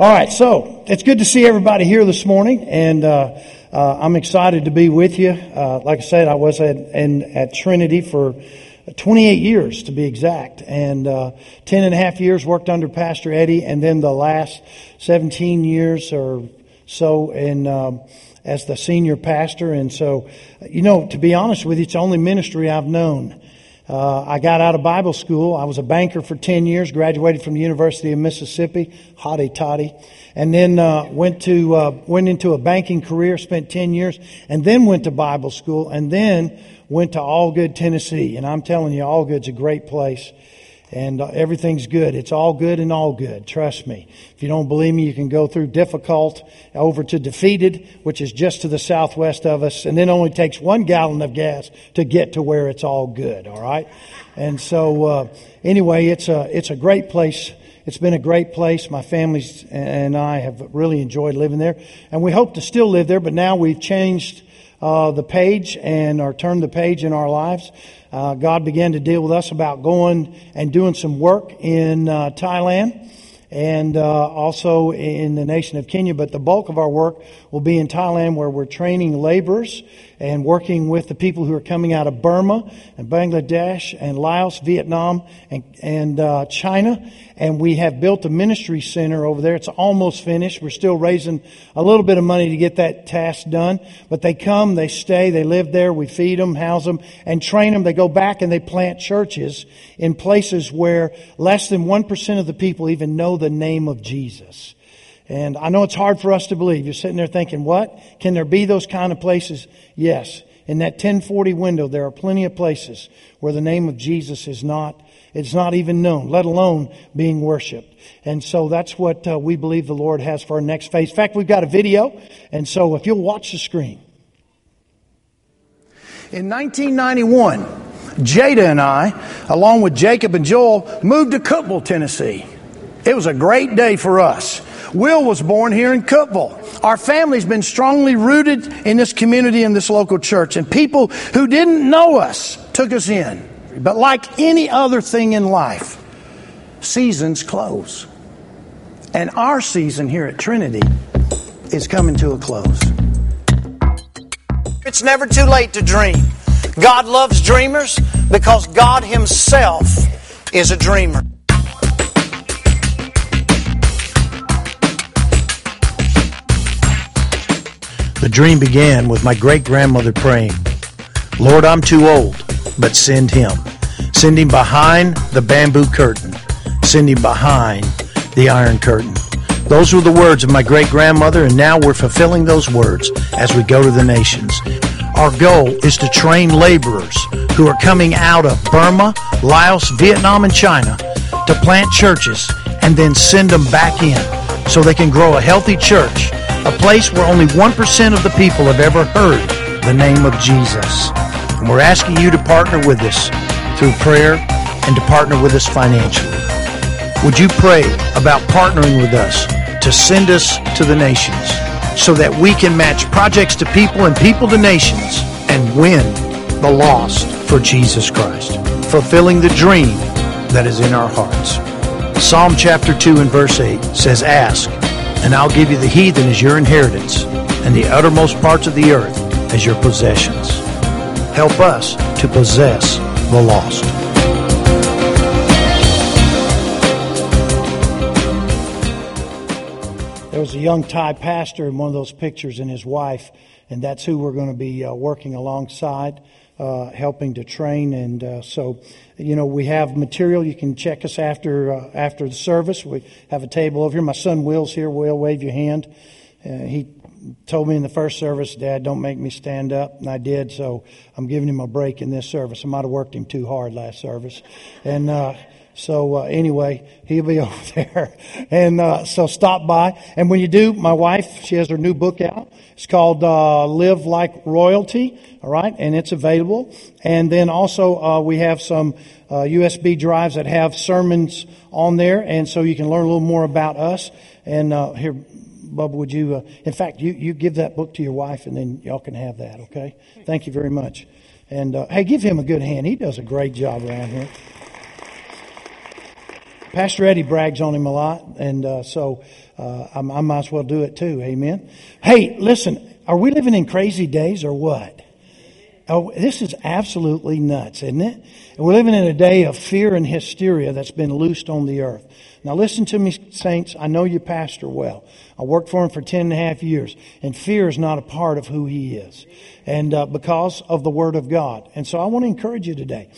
All right, so it's good to see everybody here this morning, and uh, uh, I'm excited to be with you. Uh, like I said, I was at in, at Trinity for 28 years to be exact, and uh, 10 and a half years worked under Pastor Eddie, and then the last 17 years or so in um, as the senior pastor. And so, you know, to be honest with you, it's the only ministry I've known. Uh, I got out of Bible school. I was a banker for 10 years, graduated from the University of Mississippi, hotty toddy, and then uh, went to uh, went into a banking career, spent 10 years, and then went to Bible school, and then went to Algood, Tennessee. And I'm telling you, Algood's a great place and uh, everything's good. It's all good and all good. Trust me. If you don't believe me, you can go through difficult over to defeated, which is just to the southwest of us, and then only takes one gallon of gas to get to where it's all good. All right. And so, uh, anyway, it's a it's a great place. It's been a great place. My family and I have really enjoyed living there, and we hope to still live there. But now we've changed uh, the page and or turned the page in our lives uh, God began to deal with us about going and doing some work in uh, Thailand and uh, also in the nation of Kenya. But the bulk of our work will be in Thailand, where we're training laborers and working with the people who are coming out of Burma and Bangladesh and Laos, Vietnam, and, and uh, China. And we have built a ministry center over there. It's almost finished. We're still raising a little bit of money to get that task done. But they come, they stay, they live there. We feed them, house them, and train them. They go back and they plant churches in places where less than 1% of the people even know the name of Jesus. And I know it's hard for us to believe. You're sitting there thinking, what? Can there be those kind of places? Yes. In that 1040 window, there are plenty of places where the name of Jesus is not, it's not even known, let alone being worshiped. And so that's what uh, we believe the Lord has for our next phase. In fact, we've got a video. And so if you'll watch the screen. In 1991, Jada and I, along with Jacob and Joel, moved to Cookeville, Tennessee. It was a great day for us. Will was born here in Cookeville. Our family's been strongly rooted in this community and this local church, and people who didn't know us took us in. But like any other thing in life, seasons close. And our season here at Trinity is coming to a close. It's never too late to dream. God loves dreamers because God Himself is a dreamer. The dream began with my great grandmother praying, Lord, I'm too old, but send him. Send him behind the bamboo curtain. Send him behind the iron curtain. Those were the words of my great grandmother, and now we're fulfilling those words as we go to the nations. Our goal is to train laborers who are coming out of Burma, Laos, Vietnam, and China to plant churches and then send them back in so they can grow a healthy church a place where only 1% of the people have ever heard the name of Jesus. And we're asking you to partner with us through prayer and to partner with us financially. Would you pray about partnering with us to send us to the nations so that we can match projects to people and people to nations and win the lost for Jesus Christ, fulfilling the dream that is in our hearts? Psalm chapter 2 and verse 8 says, Ask and I'll give you the heathen as your inheritance, and the uttermost parts of the earth as your possessions. Help us to possess the lost. There was a young Thai pastor in one of those pictures and his wife, and that's who we're going to be uh, working alongside uh, helping to train. And uh, so, you know, we have material. You can check us after uh, after the service. We have a table over here. My son Will's here. Will, wave your hand. Uh, he told me in the first service, Dad, don't make me stand up, and I did. So I'm giving him a break in this service. I might have worked him too hard last service, and uh, so uh, anyway, he'll be over there. And uh, so stop by. And when you do, my wife, she has her new book out. It's called uh, Live Like Royalty. All right, and it's available. And then also uh, we have some USB uh, drives that have sermons on there, and so you can learn a little more about us. And uh, here, Bubba, would you? in fact, you you give that book to your wife, and then y'all can have that. Okay. Thank you very much. And hey, give him a good hand. He does a great job around here. Pastor Eddie brags on him a lot, and uh, so uh, I, I might as well do it too. Amen. Hey, listen, are we living in crazy days or what? Oh, this is absolutely nuts, isn't it? And we're living in a day of fear and hysteria that's been loosed on the earth. Now listen to me, saints. I know your pastor well. I worked for him for ten and a half years, and fear is not a part of who he is, and uh, because of the Word of God. And so I want to encourage you today.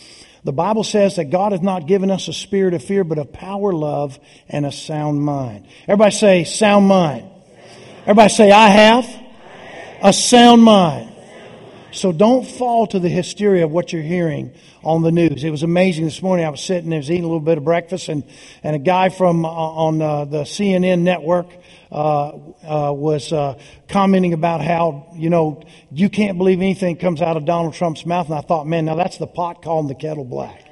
The Bible says that God has not given us a spirit of fear, but of power, love, and a sound mind. Everybody say sound mind. Everybody say I have a sound mind. So don't fall to the hysteria of what you're hearing on the news. It was amazing this morning. I was sitting there, was eating a little bit of breakfast, and, and a guy from uh, on uh, the CNN network was uh, commenting about how you know you can't believe anything comes out of Donald Trump's mouth, and I thought, man, now that's the pot calling the kettle black.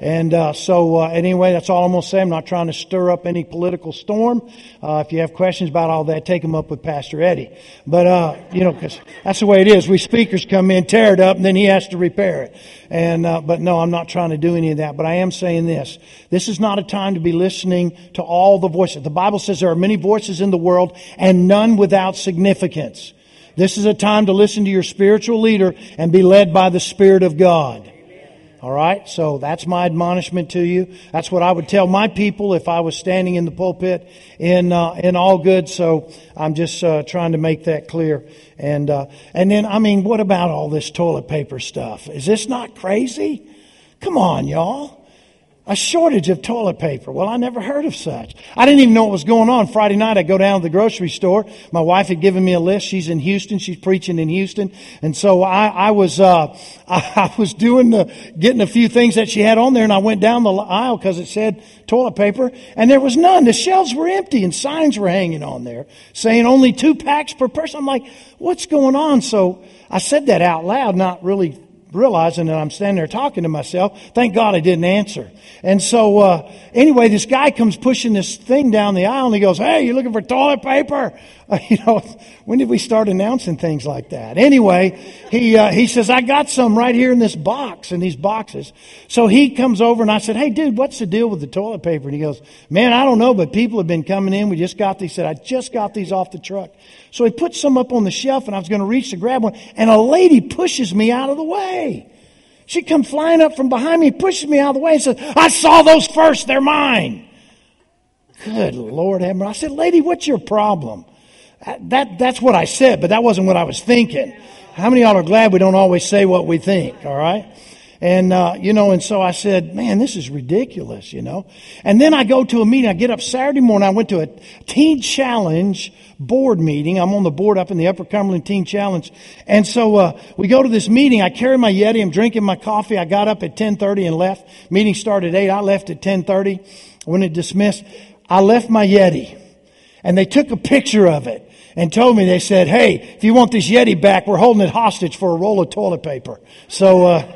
And uh, so, uh, anyway, that's all I'm going to say. I'm not trying to stir up any political storm. Uh, if you have questions about all that, take them up with Pastor Eddie. But, uh, you know, because that's the way it is. We speakers come in, tear it up, and then he has to repair it. And, uh, but no, I'm not trying to do any of that. But I am saying this. This is not a time to be listening to all the voices. The Bible says there are many voices in the world and none without significance. This is a time to listen to your spiritual leader and be led by the Spirit of God. All right. So that's my admonishment to you. That's what I would tell my people if I was standing in the pulpit in, uh, in Algood. So I'm just, uh, trying to make that clear. And, uh, and then, I mean, what about all this toilet paper stuff? Is this not crazy? Come on, y'all. A shortage of toilet paper. Well, I never heard of such. I didn't even know what was going on. Friday night, I go down to the grocery store. My wife had given me a list. She's in Houston. She's preaching in Houston. And so I, I was, uh, I, I, was doing the, getting a few things that she had on there and I went down the aisle because it said toilet paper and there was none. The shelves were empty and signs were hanging on there saying only two packs per person. I'm like, what's going on? So I said that out loud, not really realizing that I'm standing there talking to myself. Thank God I didn't answer. And so, uh, anyway, this guy comes pushing this thing down the aisle and he goes, Hey, you looking for toilet paper? Uh, you know, when did we start announcing things like that? Anyway, he, uh, he says, I got some right here in this box, in these boxes. So he comes over and I said, Hey, dude, what's the deal with the toilet paper? And he goes, Man, I don't know, but people have been coming in. We just got these. He said, I just got these off the truck. So he put some up on the shelf and I was going to reach to grab one and a lady pushes me out of the way. She come flying up from behind me, pushes me out of the way and says, I saw those first. They're mine. Good Lord have I said, lady, what's your problem? That, that's what I said, but that wasn't what I was thinking. How many of y'all are glad we don't always say what we think, all right? And, uh, you know, and so I said, man, this is ridiculous, you know. And then I go to a meeting. I get up Saturday morning. I went to a teen challenge board meeting. I'm on the board up in the Upper Cumberland Teen Challenge. And so, uh, we go to this meeting. I carry my Yeti. I'm drinking my coffee. I got up at 1030 and left. Meeting started at 8. I left at 1030. When it dismissed, I left my Yeti. And they took a picture of it and told me, they said, hey, if you want this Yeti back, we're holding it hostage for a roll of toilet paper. So, uh,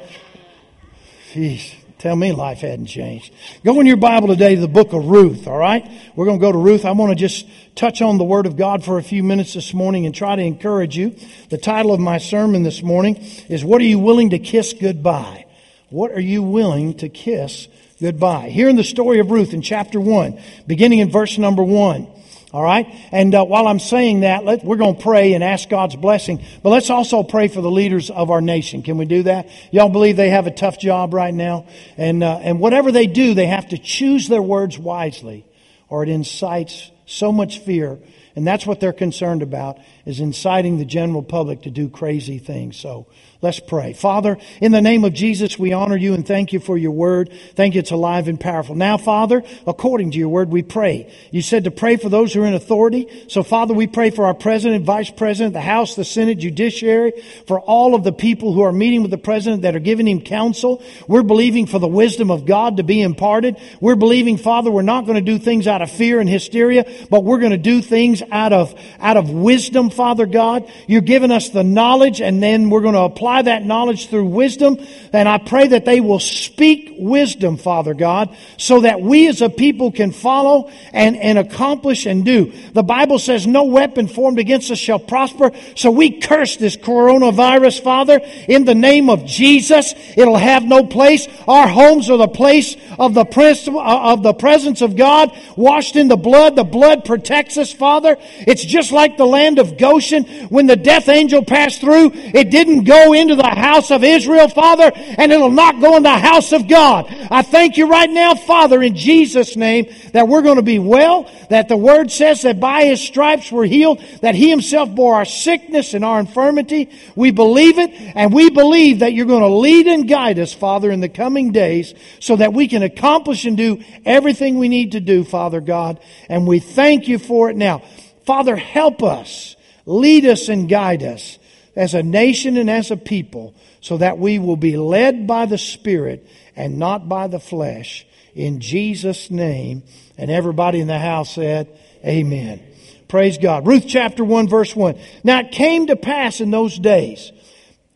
Jeez, tell me life hadn't changed. Go in your Bible today to the book of Ruth, all right? We're going to go to Ruth. I want to just touch on the Word of God for a few minutes this morning and try to encourage you. The title of my sermon this morning is What Are You Willing to Kiss Goodbye? What are you willing to kiss goodbye? Here in the story of Ruth in chapter 1, beginning in verse number 1. All right? And uh, while I'm saying that, let, we're going to pray and ask God's blessing. But let's also pray for the leaders of our nation. Can we do that? Y'all believe they have a tough job right now? And, uh, and whatever they do, they have to choose their words wisely or it incites so much fear. And that's what they're concerned about, is inciting the general public to do crazy things. So Let's pray. Father, in the name of Jesus, we honor you and thank you for your word. Thank you it's alive and powerful. Now, Father, according to your word, we pray. You said to pray for those who are in authority. So, Father, we pray for our president, vice president, the House, the Senate, judiciary, for all of the people who are meeting with the president that are giving him counsel. We're believing for the wisdom of God to be imparted. We're believing, Father, we're not going to do things out of fear and hysteria, but we're going to do things out of, out of wisdom, Father God. You're giving us the knowledge and then we're going to apply that knowledge through wisdom. And I pray that they will speak wisdom, Father God, so that we as a people can follow and, and accomplish and do. The Bible says no weapon formed against us shall prosper. So we curse this coronavirus, Father, in the name of Jesus. It'll have no place. Our homes are the place of the prince, uh, of the presence of God, washed in the blood. The blood protects us, Father. It's just like the land of Goshen. When the death angel passed through, it didn't go into the house of Israel, Father, and it'll not go in the house of God. I thank you right now, Father, in Jesus' name, that we're going to be well, that the word says that by his stripes we're healed, that he himself bore our sickness and our infirmity. We believe it, and we believe that you're going to lead and guide us, Father, in the coming days so that we can accomplish and do everything we need to do, Father God. And we thank you for it now. Father, help us, lead us and guide us as a nation and as a people so that we will be led by the Spirit and not by the flesh. In Jesus' name. And everybody in the house said, Amen. Praise God. Ruth chapter 1 verse 1. Now it came to pass in those days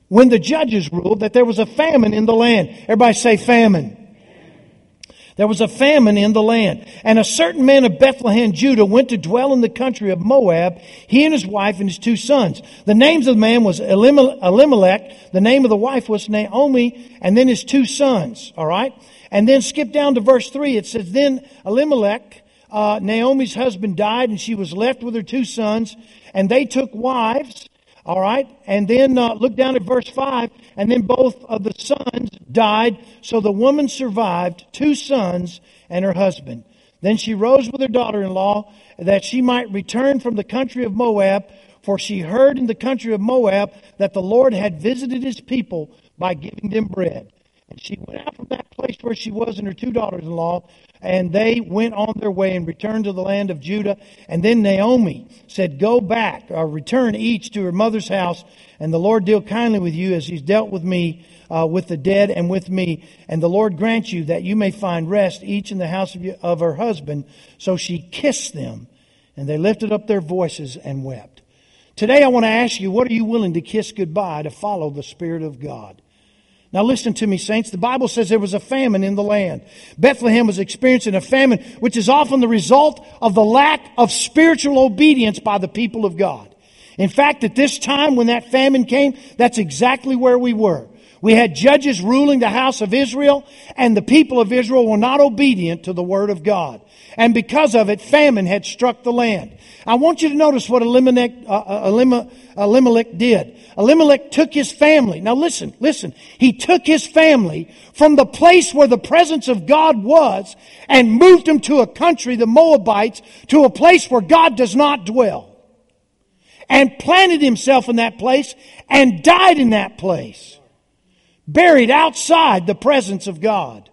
when the judges ruled that there was a famine in the land. Everybody say famine. There was a famine in the land. And a certain man of Bethlehem, Judah, went to dwell in the country of Moab, he and his wife and his two sons. The names of the man was Elimelech. The name of the wife was Naomi, and then his two sons. All right? And then skip down to verse 3. It says, Then Elimelech, uh, Naomi's husband died, and she was left with her two sons, and they took wives all right? And then uh, look down at verse 5. And then both of the sons died. So the woman survived two sons and her husband. Then she rose with her daughter in law that she might return from the country of Moab. For she heard in the country of Moab that the Lord had visited his people by giving them bread. She went out from that place where she was and her two daughters in law, and they went on their way and returned to the land of Judah. And then Naomi said, Go back, or return each to her mother's house, and the Lord deal kindly with you as he's dealt with me, uh, with the dead and with me. And the Lord grant you that you may find rest, each in the house of, you, of her husband. So she kissed them, and they lifted up their voices and wept. Today I want to ask you, what are you willing to kiss goodbye to follow the Spirit of God? Now listen to me, saints. The Bible says there was a famine in the land. Bethlehem was experiencing a famine, which is often the result of the lack of spiritual obedience by the people of God. In fact, at this time when that famine came, that's exactly where we were. We had judges ruling the house of Israel, and the people of Israel were not obedient to the word of God. And because of it, famine had struck the land. I want you to notice what Elimelech, uh, uh Elimelech did. Elimelech took his family. Now listen, listen. He took his family from the place where the presence of God was and moved them to a country, the Moabites, to a place where God does not dwell. And planted himself in that place and died in that place buried outside the presence of God.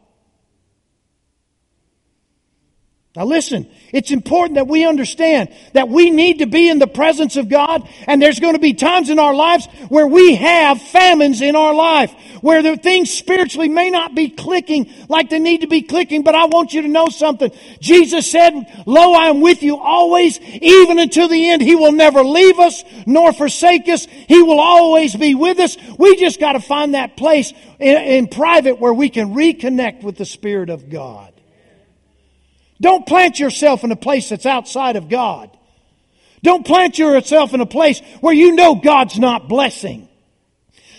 Now listen, it's important that we understand that we need to be in the presence of God and there's going to be times in our lives where we have famines in our life, where the things spiritually may not be clicking like they need to be clicking, but I want you to know something. Jesus said, Lo, I am with you always, even until the end. He will never leave us nor forsake us. He will always be with us. We just got to find that place in, in private where we can reconnect with the Spirit of God. Don't plant yourself in a place that's outside of God. Don't plant yourself in a place where you know God's not blessing.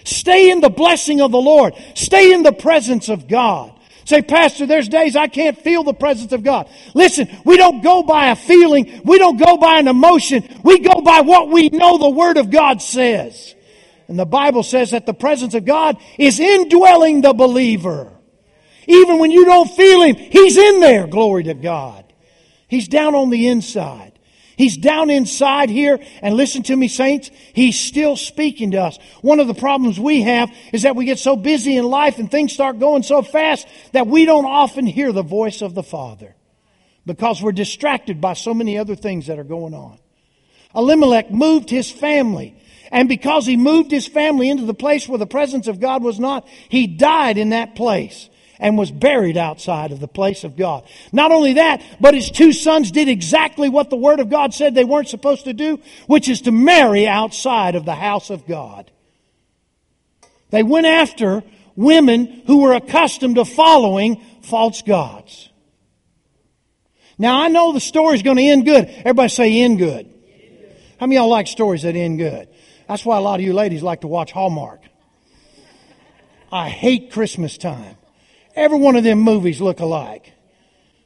Stay in the blessing of the Lord. Stay in the presence of God. Say, Pastor, there's days I can't feel the presence of God. Listen, we don't go by a feeling. We don't go by an emotion. We go by what we know the Word of God says. And the Bible says that the presence of God is indwelling the believer. Even when you don't feel Him, He's in there. Glory to God. He's down on the inside. He's down inside here, and listen to me, saints, He's still speaking to us. One of the problems we have is that we get so busy in life and things start going so fast that we don't often hear the voice of the Father because we're distracted by so many other things that are going on. Elimelech moved his family, and because he moved his family into the place where the presence of God was not, he died in that place. And was buried outside of the place of God. Not only that, but his two sons did exactly what the Word of God said they weren't supposed to do, which is to marry outside of the house of God. They went after women who were accustomed to following false gods. Now I know the story's going to end good. Everybody say end good. How many of y'all like stories that end good? That's why a lot of you ladies like to watch Hallmark. I hate Christmas time. Every one of them movies look alike.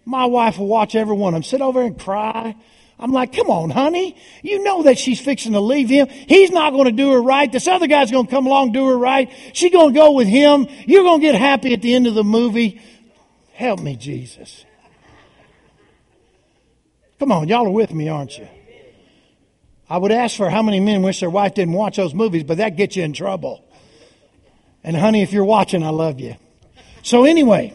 My wife will watch every one of them, sit over and cry. I'm like, come on, honey. You know that she's fixing to leave him. He's not going to do her right. This other guy's going to come along do her right. She's going to go with him. You're going to get happy at the end of the movie. Help me, Jesus. Come on, y'all are with me, aren't you? I would ask for how many men wish their wife didn't watch those movies, but that gets you in trouble. And honey, if you're watching, I love you. So anyway,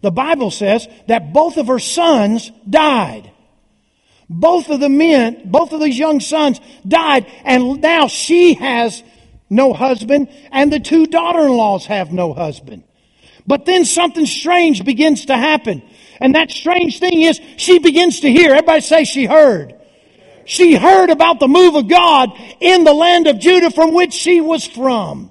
the Bible says that both of her sons died. Both of the men, both of these young sons died, and now she has no husband, and the two daughter-in-laws have no husband. But then something strange begins to happen. And that strange thing is she begins to hear. Everybody say she heard she heard about the move of God in the land of Judah from which she was from.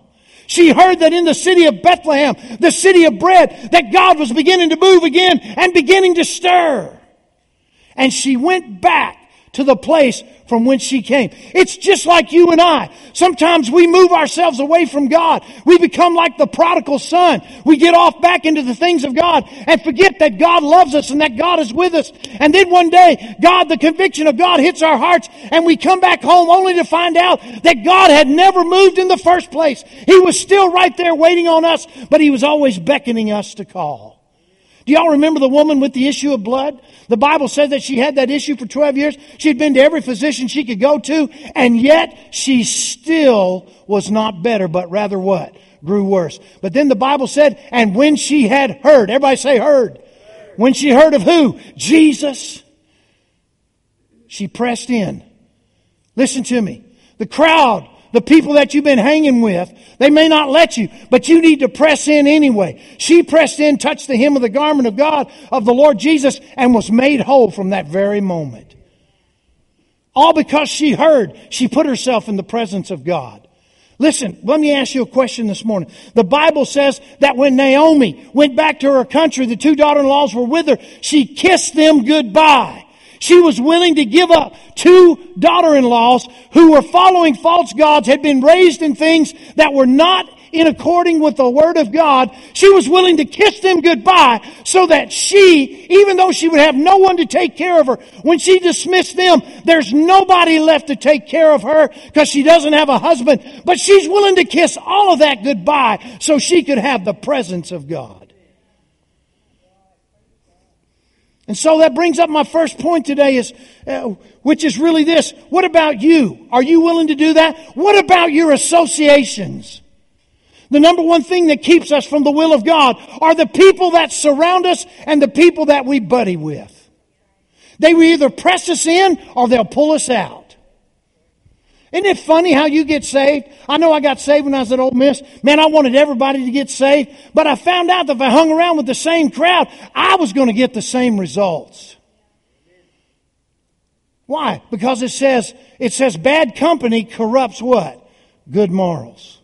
She heard that in the city of Bethlehem, the city of bread, that God was beginning to move again and beginning to stir. And she went back to the place from whence she came. It's just like you and I. Sometimes we move ourselves away from God. We become like the prodigal son. We get off back into the things of God and forget that God loves us and that God is with us. And then one day, God, the conviction of God hits our hearts and we come back home only to find out that God had never moved in the first place. He was still right there waiting on us, but He was always beckoning us to call. Do y'all remember the woman with the issue of blood? The Bible says that she had that issue for 12 years. She'd been to every physician she could go to, and yet she still was not better, but rather what? Grew worse. But then the Bible said, and when she had heard, everybody say heard. When she heard of who? Jesus. She pressed in. Listen to me. The crowd the people that you've been hanging with, they may not let you, but you need to press in anyway. She pressed in, touched the hem of the garment of God, of the Lord Jesus, and was made whole from that very moment. All because she heard, she put herself in the presence of God. Listen, let me ask you a question this morning. The Bible says that when Naomi went back to her country, the two daughter-in-laws were with her, she kissed them goodbye. She was willing to give up two daughter-in-laws who were following false gods, had been raised in things that were not in according with the Word of God. She was willing to kiss them goodbye so that she, even though she would have no one to take care of her, when she dismissed them, there's nobody left to take care of her because she doesn't have a husband. But she's willing to kiss all of that goodbye so she could have the presence of God. And so that brings up my first point today is, uh, which is really this. What about you? Are you willing to do that? What about your associations? The number one thing that keeps us from the will of God are the people that surround us and the people that we buddy with. They will either press us in or they'll pull us out. Isn't it funny how you get saved? I know I got saved when I was at Ole Miss. Man, I wanted everybody to get saved, but I found out that if I hung around with the same crowd, I was going to get the same results. Why? Because it says, it says bad company corrupts what? Good morals.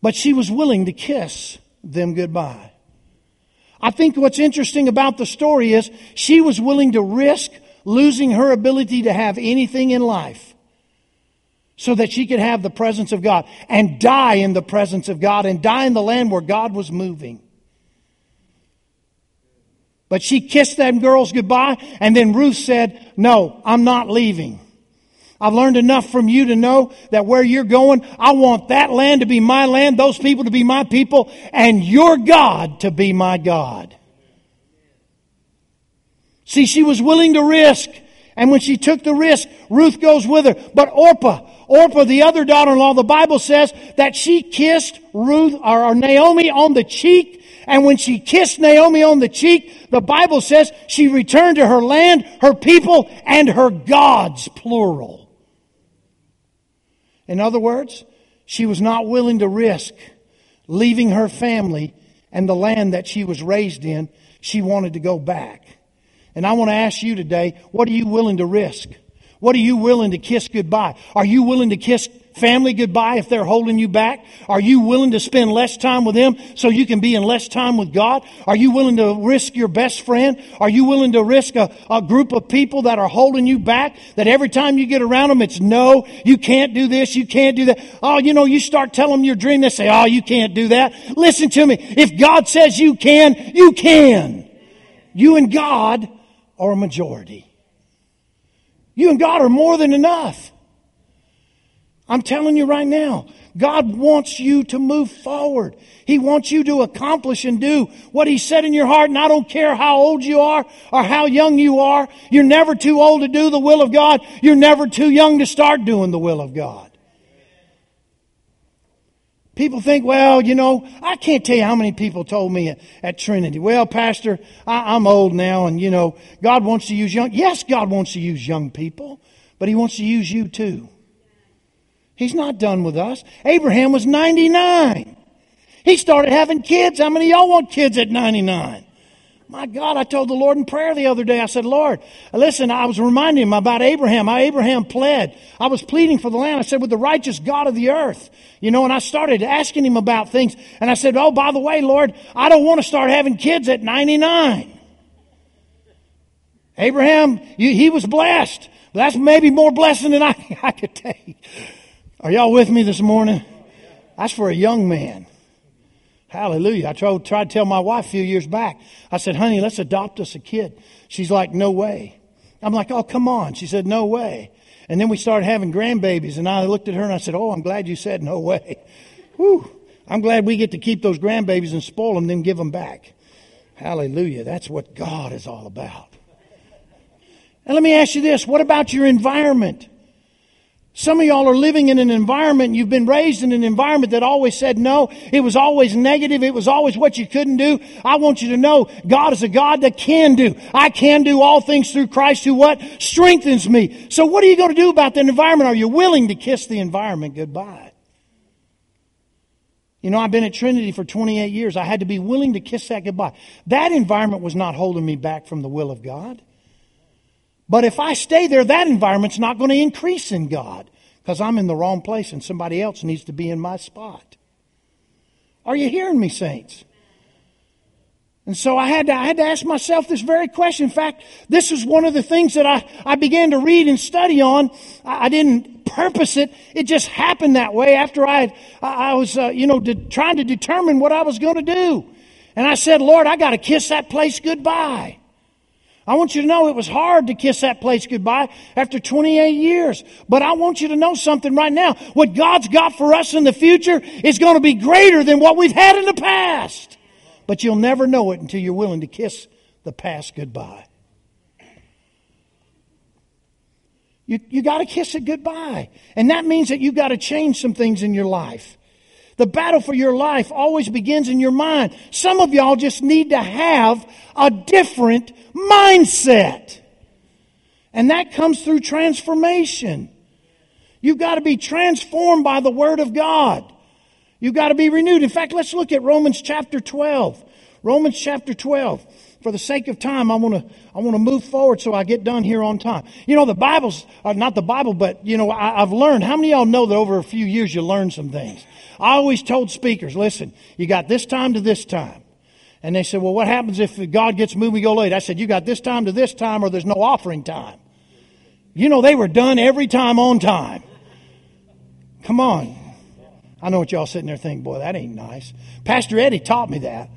But she was willing to kiss them goodbye. I think what's interesting about the story is she was willing to risk losing her ability to have anything in life so that she could have the presence of God and die in the presence of God and die in the land where God was moving. But she kissed them girls goodbye and then Ruth said, no, I'm not leaving. I've learned enough from you to know that where you're going, I want that land to be my land, those people to be my people, and your God to be my God. See, she was willing to risk. And when she took the risk, Ruth goes with her. But Orpah, Orpah, the other daughter-in-law, the Bible says that she kissed Ruth or Naomi on the cheek. And when she kissed Naomi on the cheek, the Bible says she returned to her land, her people, and her gods, plural. In other words, she was not willing to risk leaving her family and the land that she was raised in, she wanted to go back. And I want to ask you today, what are you willing to risk? What are you willing to kiss goodbye? Are you willing to kiss family goodbye if they're holding you back? Are you willing to spend less time with them so you can be in less time with God? Are you willing to risk your best friend? Are you willing to risk a, a group of people that are holding you back? That every time you get around them, it's no, you can't do this, you can't do that. Oh, you know, you start telling them your dream, they say, oh, you can't do that. Listen to me. If God says you can, you can. You and God are a majority. You and God are more than enough. I'm telling you right now, God wants you to move forward. He wants you to accomplish and do what He said in your heart. And I don't care how old you are or how young you are. You're never too old to do the will of God. You're never too young to start doing the will of God. People think, well, you know, I can't tell you how many people told me at, Trinity, well, Pastor, I, I'm old now and, you know, God wants to use young. Yes, God wants to use young people, but He wants to use you too. He's not done with us. Abraham was 99. He started having kids. How many of y'all want kids at 99? My God, I told the Lord in prayer the other day, I said, Lord, listen, I was reminding him about Abraham, how Abraham pled. I was pleading for the land. I said, with the righteous God of the earth. You know, and I started asking him about things. And I said, oh, by the way, Lord, I don't want to start having kids at 99. Abraham, you, he was blessed. That's maybe more blessing than I, I could take. Are y'all with me this morning? That's for a young man. Hallelujah. I tried, tried to tell my wife a few years back. I said, honey, let's adopt us a kid. She's like, no way. I'm like, oh, come on. She said, no way. And then we started having grandbabies and I looked at her and I said, oh, I'm glad you said no way. Whew. I'm glad we get to keep those grandbabies and spoil them, then give them back. Hallelujah. That's what God is all about. And let me ask you this. What about your environment? Some of y'all are living in an environment, you've been raised in an environment that always said no. It was always negative. It was always what you couldn't do. I want you to know God is a God that can do. I can do all things through Christ who what? Strengthens me. So what are you going to do about the environment? Are you willing to kiss the environment goodbye? You know, I've been at Trinity for 28 years. I had to be willing to kiss that goodbye. That environment was not holding me back from the will of God. But if I stay there, that environment's not going to increase in God because I'm in the wrong place and somebody else needs to be in my spot. Are you hearing me, saints? And so I had to, I had to ask myself this very question. In fact, this was one of the things that I, I began to read and study on. I, I didn't purpose it. It just happened that way after I, had, I, was, uh, you know, de- trying to determine what I was going to do. And I said, Lord, I got to kiss that place goodbye. I want you to know it was hard to kiss that place goodbye after 28 years. But I want you to know something right now. What God's got for us in the future is going to be greater than what we've had in the past. But you'll never know it until you're willing to kiss the past goodbye. You, you got to kiss it goodbye. And that means that you've got to change some things in your life. The battle for your life always begins in your mind. Some of y'all just need to have a different mindset. And that comes through transformation. You've got to be transformed by the Word of God. You've got to be renewed. In fact, let's look at Romans chapter 12. Romans chapter 12. For the sake of time, I want to, I want to move forward so I get done here on time. You know, the Bible's, uh, not the Bible, but, you know, I, I've learned, how many of y'all know that over a few years you learn some things? I always told speakers, listen, you got this time to this time. And they said, well, what happens if God gets moved, we go late? I said, you got this time to this time or there's no offering time. You know, they were done every time on time. Come on. I know what y'all sitting there thinking, boy, that ain't nice. Pastor Eddie taught me that.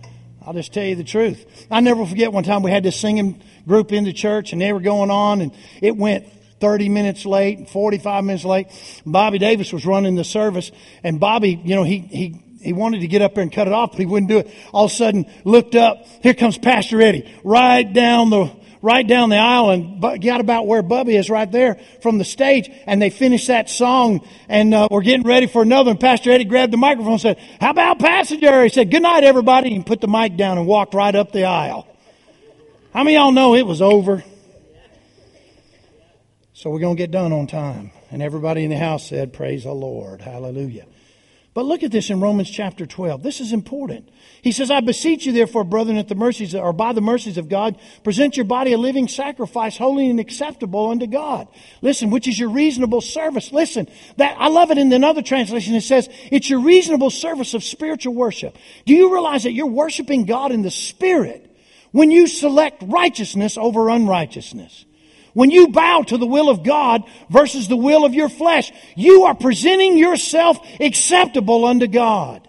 I'll just tell you the truth. I never forget one time we had this singing group in the church and they were going on and it went 30 minutes late, 45 minutes late. Bobby Davis was running the service and Bobby, you know, he, he, he wanted to get up there and cut it off, but he wouldn't do it. All of a sudden, looked up. Here comes Pastor Eddie, right down the right down the aisle, and got about where Bubby is, right there from the stage. And they finished that song, and uh, we're getting ready for another. And Pastor Eddie grabbed the microphone and said, "How about Passenger?" He said, "Good night, everybody," and put the mic down and walked right up the aisle. How many y'all know it was over? So we're going to get done on time. And everybody in the house said, Praise the Lord. Hallelujah. But look at this in Romans chapter 12. This is important. He says, I beseech you therefore, brethren, at the mercies, or by the mercies of God, present your body a living sacrifice, holy and acceptable unto God. Listen, which is your reasonable service. Listen, that, I love it in another translation. It says, it's your reasonable service of spiritual worship. Do you realize that you're worshiping God in the Spirit when you select righteousness over unrighteousness? When you bow to the will of God versus the will of your flesh, you are presenting yourself acceptable unto God.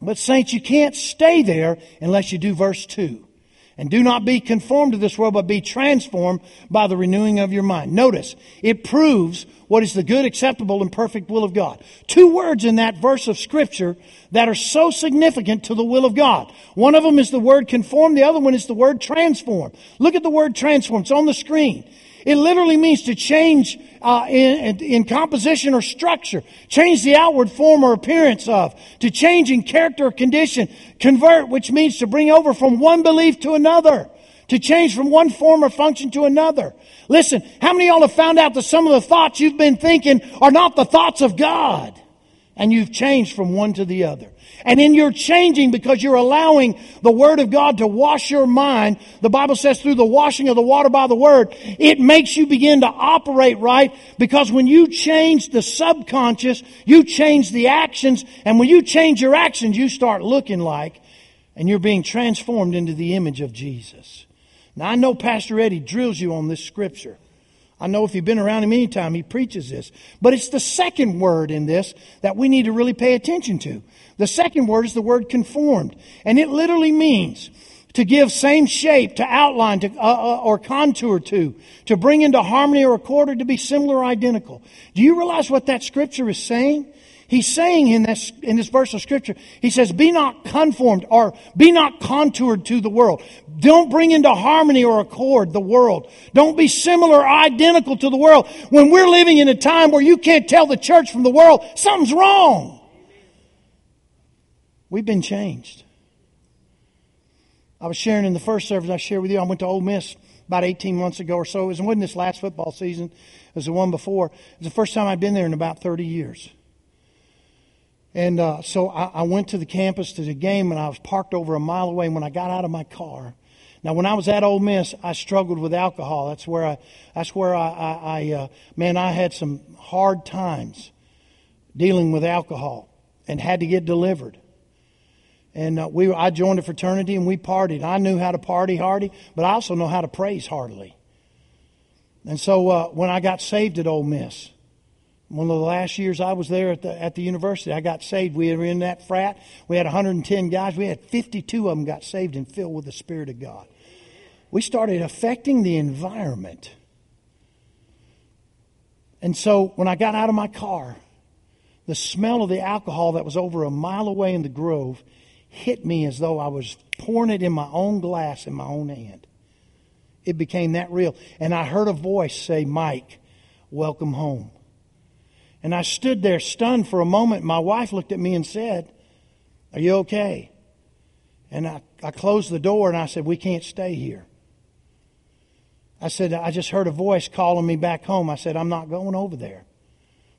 But saints, you can't stay there unless you do verse 2. And do not be conformed to this world, but be transformed by the renewing of your mind. Notice, it proves what is the good, acceptable, and perfect will of God. Two words in that verse of scripture that are so significant to the will of God. One of them is the word conform, the other one is the word transform. Look at the word transform. It's on the screen. It literally means to change uh, in, in composition or structure, change the outward form or appearance of, to change in character or condition, convert, which means to bring over from one belief to another, to change from one form or function to another. Listen, how many of y'all have found out that some of the thoughts you've been thinking are not the thoughts of God? And you've changed from one to the other. And in your changing, because you're allowing the Word of God to wash your mind, the Bible says through the washing of the water by the Word, it makes you begin to operate right because when you change the subconscious, you change the actions, and when you change your actions, you start looking like, and you're being transformed into the image of Jesus. Now I know Pastor Eddie drills you on this scripture. I know if you've been around him any time, he preaches this. But it's the second word in this that we need to really pay attention to. The second word is the word conformed. And it literally means to give same shape, to outline, to, uh, uh, or contour to, to bring into harmony or accord, or to be similar or identical. Do you realize what that scripture is saying? He's saying in this, in this verse of scripture, he says, be not conformed or be not contoured to the world. Don't bring into harmony or accord the world. Don't be similar or identical to the world. When we're living in a time where you can't tell the church from the world, something's wrong. We've been changed. I was sharing in the first service I shared with you. I went to Ole Miss about 18 months ago or so. It wasn't this last football season. It was the one before. It was the first time I'd been there in about 30 years. And uh, so I, I, went to the campus to the game, and I was parked over a mile away. And when I got out of my car, now when I was at Ole Miss, I struggled with alcohol. That's where I, that's where I, I, I uh, man, I had some hard times dealing with alcohol, and had to get delivered. And uh, we, I joined a fraternity, and we partied. I knew how to party hardy, but I also know how to praise heartily. And so uh, when I got saved at Ole Miss, one of the last years I was there at the, at the university, I got saved. We were in that frat. We had 110 guys. We had 52 of them got saved and filled with the Spirit of God. We started affecting the environment. And so when I got out of my car, the smell of the alcohol that was over a mile away in the grove hit me as though I was pouring it in my own glass in my own hand. It became that real. And I heard a voice say, Mike, welcome home. And I stood there stunned for a moment. My wife looked at me and said, Are you okay? And I, I closed the door and I said, We can't stay here. I said, I just heard a voice calling me back home. I said, I'm not going over there.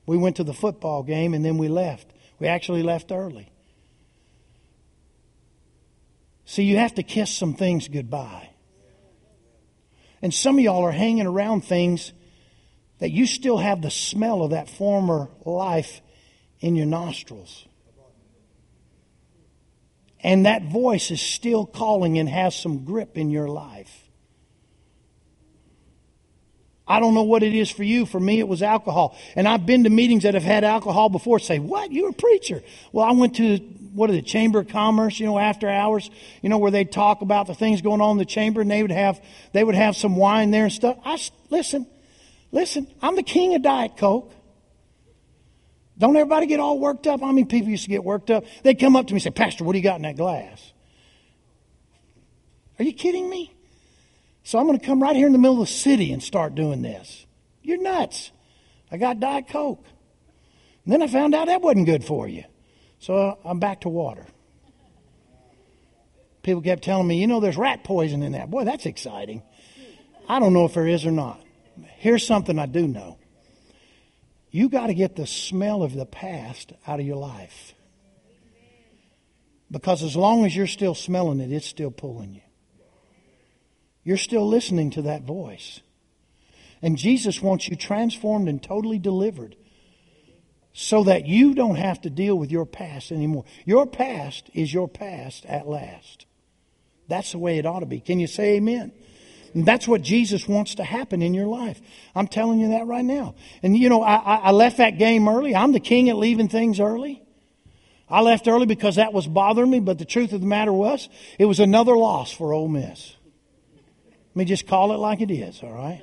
We went to the football game and then we left. We actually left early. See, you have to kiss some things goodbye. And some of y'all are hanging around things that you still have the smell of that former life in your nostrils. And that voice is still calling and has some grip in your life. I don't know what it is for you. For me, it was alcohol. And I've been to meetings that have had alcohol before. Say, what? You're a preacher. Well, I went to, what is it, Chamber of Commerce, you know, after hours, you know, where they talk about the things going on in the chamber and they would have, they would have some wine there and stuff. I, listen, Listen, I'm the king of Diet Coke. Don't everybody get all worked up? I mean, people used to get worked up. They'd come up to me and say, Pastor, what do you got in that glass? Are you kidding me? So I'm going to come right here in the middle of the city and start doing this. You're nuts. I got Diet Coke. And then I found out that wasn't good for you. So I'm back to water. People kept telling me, you know, there's rat poison in that. Boy, that's exciting. I don't know if there is or not. Here's something I do know You got to get the smell of the past out of your life. Because as long as you're still smelling it, it's still pulling you. You're still listening to that voice. And Jesus wants you transformed and totally delivered so that you don't have to deal with your past anymore. Your past is your past at last. That's the way it ought to be. Can you say amen? And that's what Jesus wants to happen in your life. I'm telling you that right now. And you know, I, I left that game early. I'm the king at leaving things early. I left early because that was bothering me, but the truth of the matter was, it was another loss for Ole Miss. Let me just call it like it is, all right?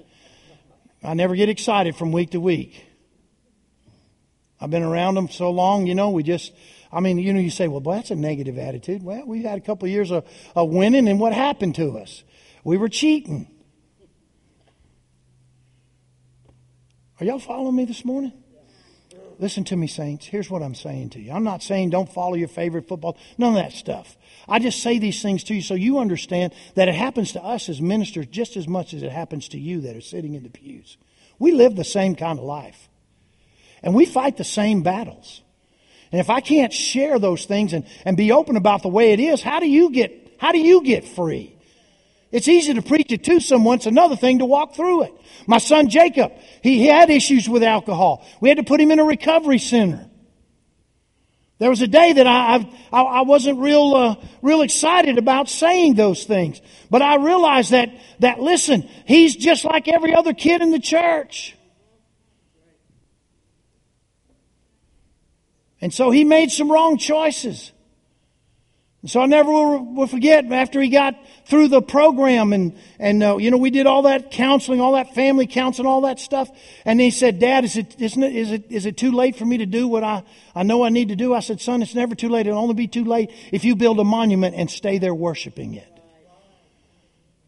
I never get excited from week to week. I've been around them so long, you know, we just, I mean, you know, you say, well, boy, that's a negative attitude. Well, we had a couple of years of, of winning, and what happened to us? We were cheating. Are y'all following me this morning? Listen to me, saints. Here's what I'm saying to you. I'm not saying don't follow your favorite football, none of that stuff. I just say these things to you so you understand that it happens to us as ministers just as much as it happens to you that are sitting in the pews. We live the same kind of life. And we fight the same battles. And if I can't share those things and, and be open about the way it is, how do you get, how do you get free? It's easy to preach it to someone. It's another thing to walk through it. My son Jacob, he, he had issues with alcohol. We had to put him in a recovery center. There was a day that I, I, I wasn't real, uh, real excited about saying those things. But I realized that, that listen, he's just like every other kid in the church. And so he made some wrong choices. And so I never will, will forget after he got through the program and, and, uh, you know, we did all that counseling, all that family counseling, all that stuff. And he said, Dad, is it, isn't it, is it, is it too late for me to do what I, I know I need to do? I said, son, it's never too late. It'll only be too late if you build a monument and stay there worshiping it.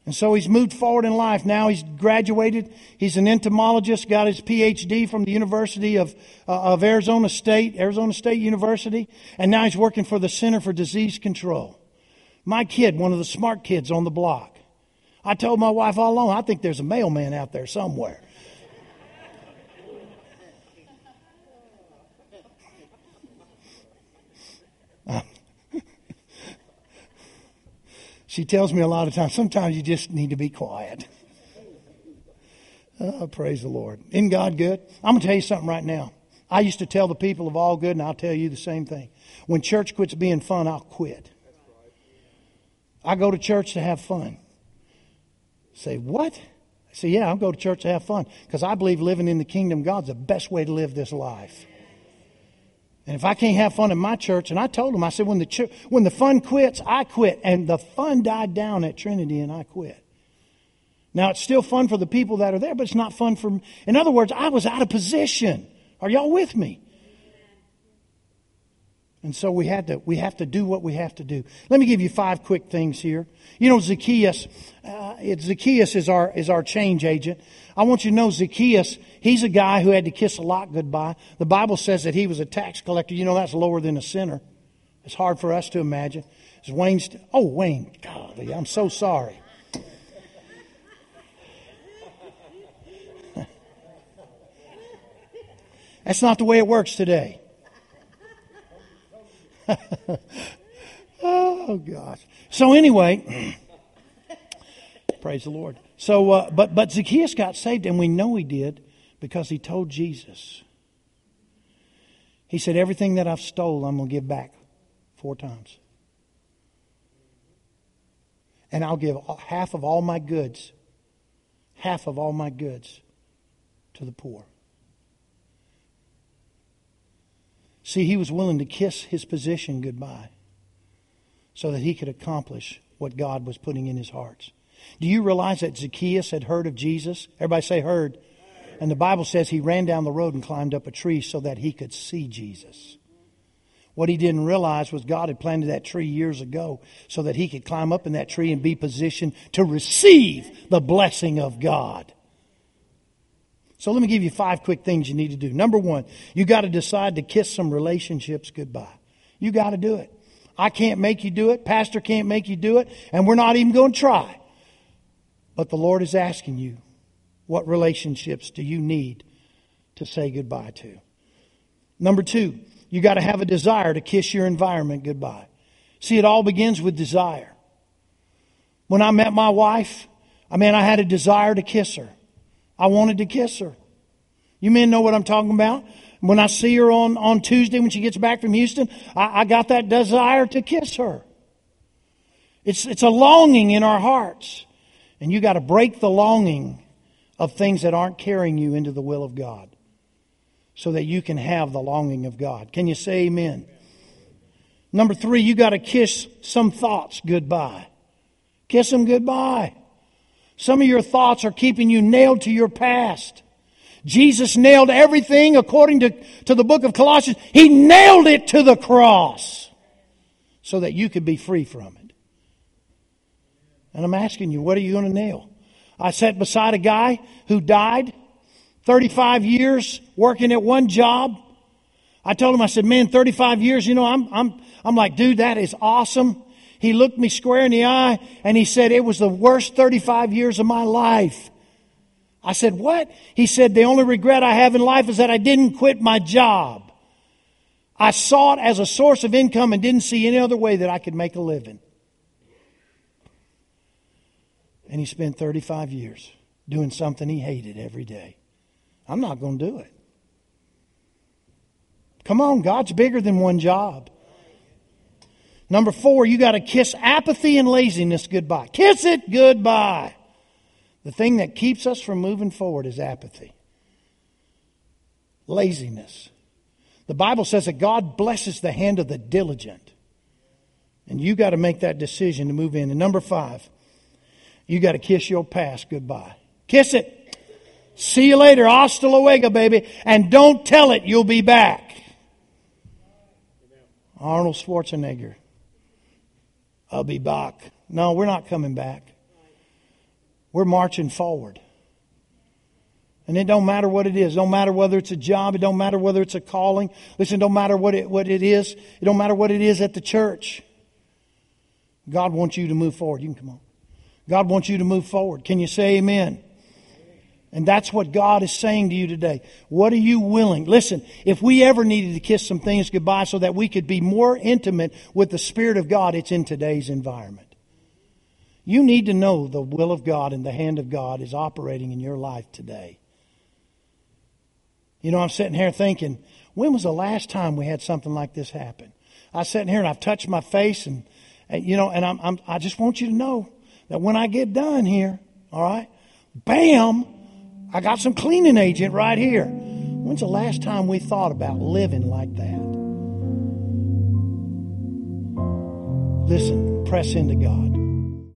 And so he's moved forward in life. Now he's graduated. He's an entomologist, got his PhD from the University of, uh, of Arizona State, Arizona State University. And now he's working for the Center for Disease Control. My kid, one of the smart kids on the block. I told my wife all along, I think there's a mailman out there somewhere. She tells me a lot of times, sometimes you just need to be quiet. Oh, praise the Lord. Isn't God good? I'm going to tell you something right now. I used to tell the people of Algood, and I'll tell you the same thing. When church quits being fun, I'll quit. I go to church to have fun. Say, what? I say, yeah, I'll go to church to have fun because I believe living in the kingdom of God's the best way to live this life. And if I can't have fun in my church, and I told them, I said, when the, ch- when the fun quits, I quit. And the fun died down at Trinity, and I quit. Now, it's still fun for the people that are there, but it's not fun for me. In other words, I was out of position. Are y'all with me? And so we had to, we have to do what we have to do. Let me give you five quick things here. You know, Zacchaeus, uh, Zacchaeus is our, is our change agent. I want you to know Zacchaeus, he's a guy who had to kiss a lot goodbye. The Bible says that he was a tax collector. You know, that's lower than a sinner. It's hard for us to imagine. Is Wayne, st- oh, Wayne, golly, I'm so sorry. That's not the way it works today. oh gosh. So anyway, praise the Lord. So, uh, but but Zacchaeus got saved, and we know he did because he told Jesus. He said, "Everything that I've stole, I'm going to give back four times, and I'll give half of all my goods, half of all my goods, to the poor." See, he was willing to kiss his position goodbye so that he could accomplish what God was putting in his hearts. Do you realize that Zacchaeus had heard of Jesus? Everybody say heard. And the Bible says he ran down the road and climbed up a tree so that he could see Jesus. What he didn't realize was God had planted that tree years ago so that he could climb up in that tree and be positioned to receive the blessing of God. So let me give you five quick things you need to do. Number one, you got to decide to kiss some relationships goodbye. You got to do it. I can't make you do it. Pastor can't make you do it. And we're not even going to try. But the Lord is asking you, what relationships do you need to say goodbye to. Number two, you got to have a desire to kiss your environment goodbye. See, it all begins with desire. When I met my wife, I mean, I had a desire to kiss her. I wanted to kiss her. You men know what I'm talking about? When I see her on, on Tuesday when she gets back from Houston, I, I got that desire to kiss her. It's, it's a longing in our hearts. And you got to break the longing of things that aren't carrying you into the will of God so that you can have the longing of God. Can you say amen? Number three, you got to kiss some thoughts goodbye. Kiss them goodbye. Some of your thoughts are keeping you nailed to your past. Jesus nailed everything according to, to the book of Colossians. He nailed it to the cross so that you could be free from it. And I'm asking you, what are you going to nail? I sat beside a guy who died 35 years working at one job. I told him, I said, man, 35 years, you know, I'm, I'm, I'm like, dude, that is awesome. He looked me square in the eye and he said, it was the worst 35 years of my life. I said, what? He said, the only regret I have in life is that I didn't quit my job. I saw it as a source of income and didn't see any other way that I could make a living. And he spent 35 years doing something he hated every day. I'm not going to do it. Come on, God's bigger than one job. Number four, you got to kiss apathy and laziness goodbye. Kiss it goodbye. The thing that keeps us from moving forward is apathy, laziness. The Bible says that God blesses the hand of the diligent. And you got to make that decision to move in. And number five, you got to kiss your past goodbye. Kiss it. See you later. Hasta luego, baby. And don't tell it you'll be back. Arnold Schwarzenegger. I'll be back. No, we're not coming back. We're marching forward. And it don't matter what it is. It don't matter whether it's a job. It don't matter whether it's a calling. Listen, it don't matter what it, what it is. It don't matter what it is at the church. God wants you to move forward. You can come on. God wants you to move forward. Can you say amen? And that's what God is saying to you today. What are you willing? Listen, if we ever needed to kiss some things goodbye so that we could be more intimate with the Spirit of God, it's in today's environment. You need to know the will of God and the hand of God is operating in your life today. You know, I'm sitting here thinking, when was the last time we had something like this happen? I sitting here and I've touched my face and, and you know, and I'm, I'm, I just want you to know that when I get done here, all right, bam, I got some cleaning agent right here. When's the last time we thought about living like that? Listen, press into God.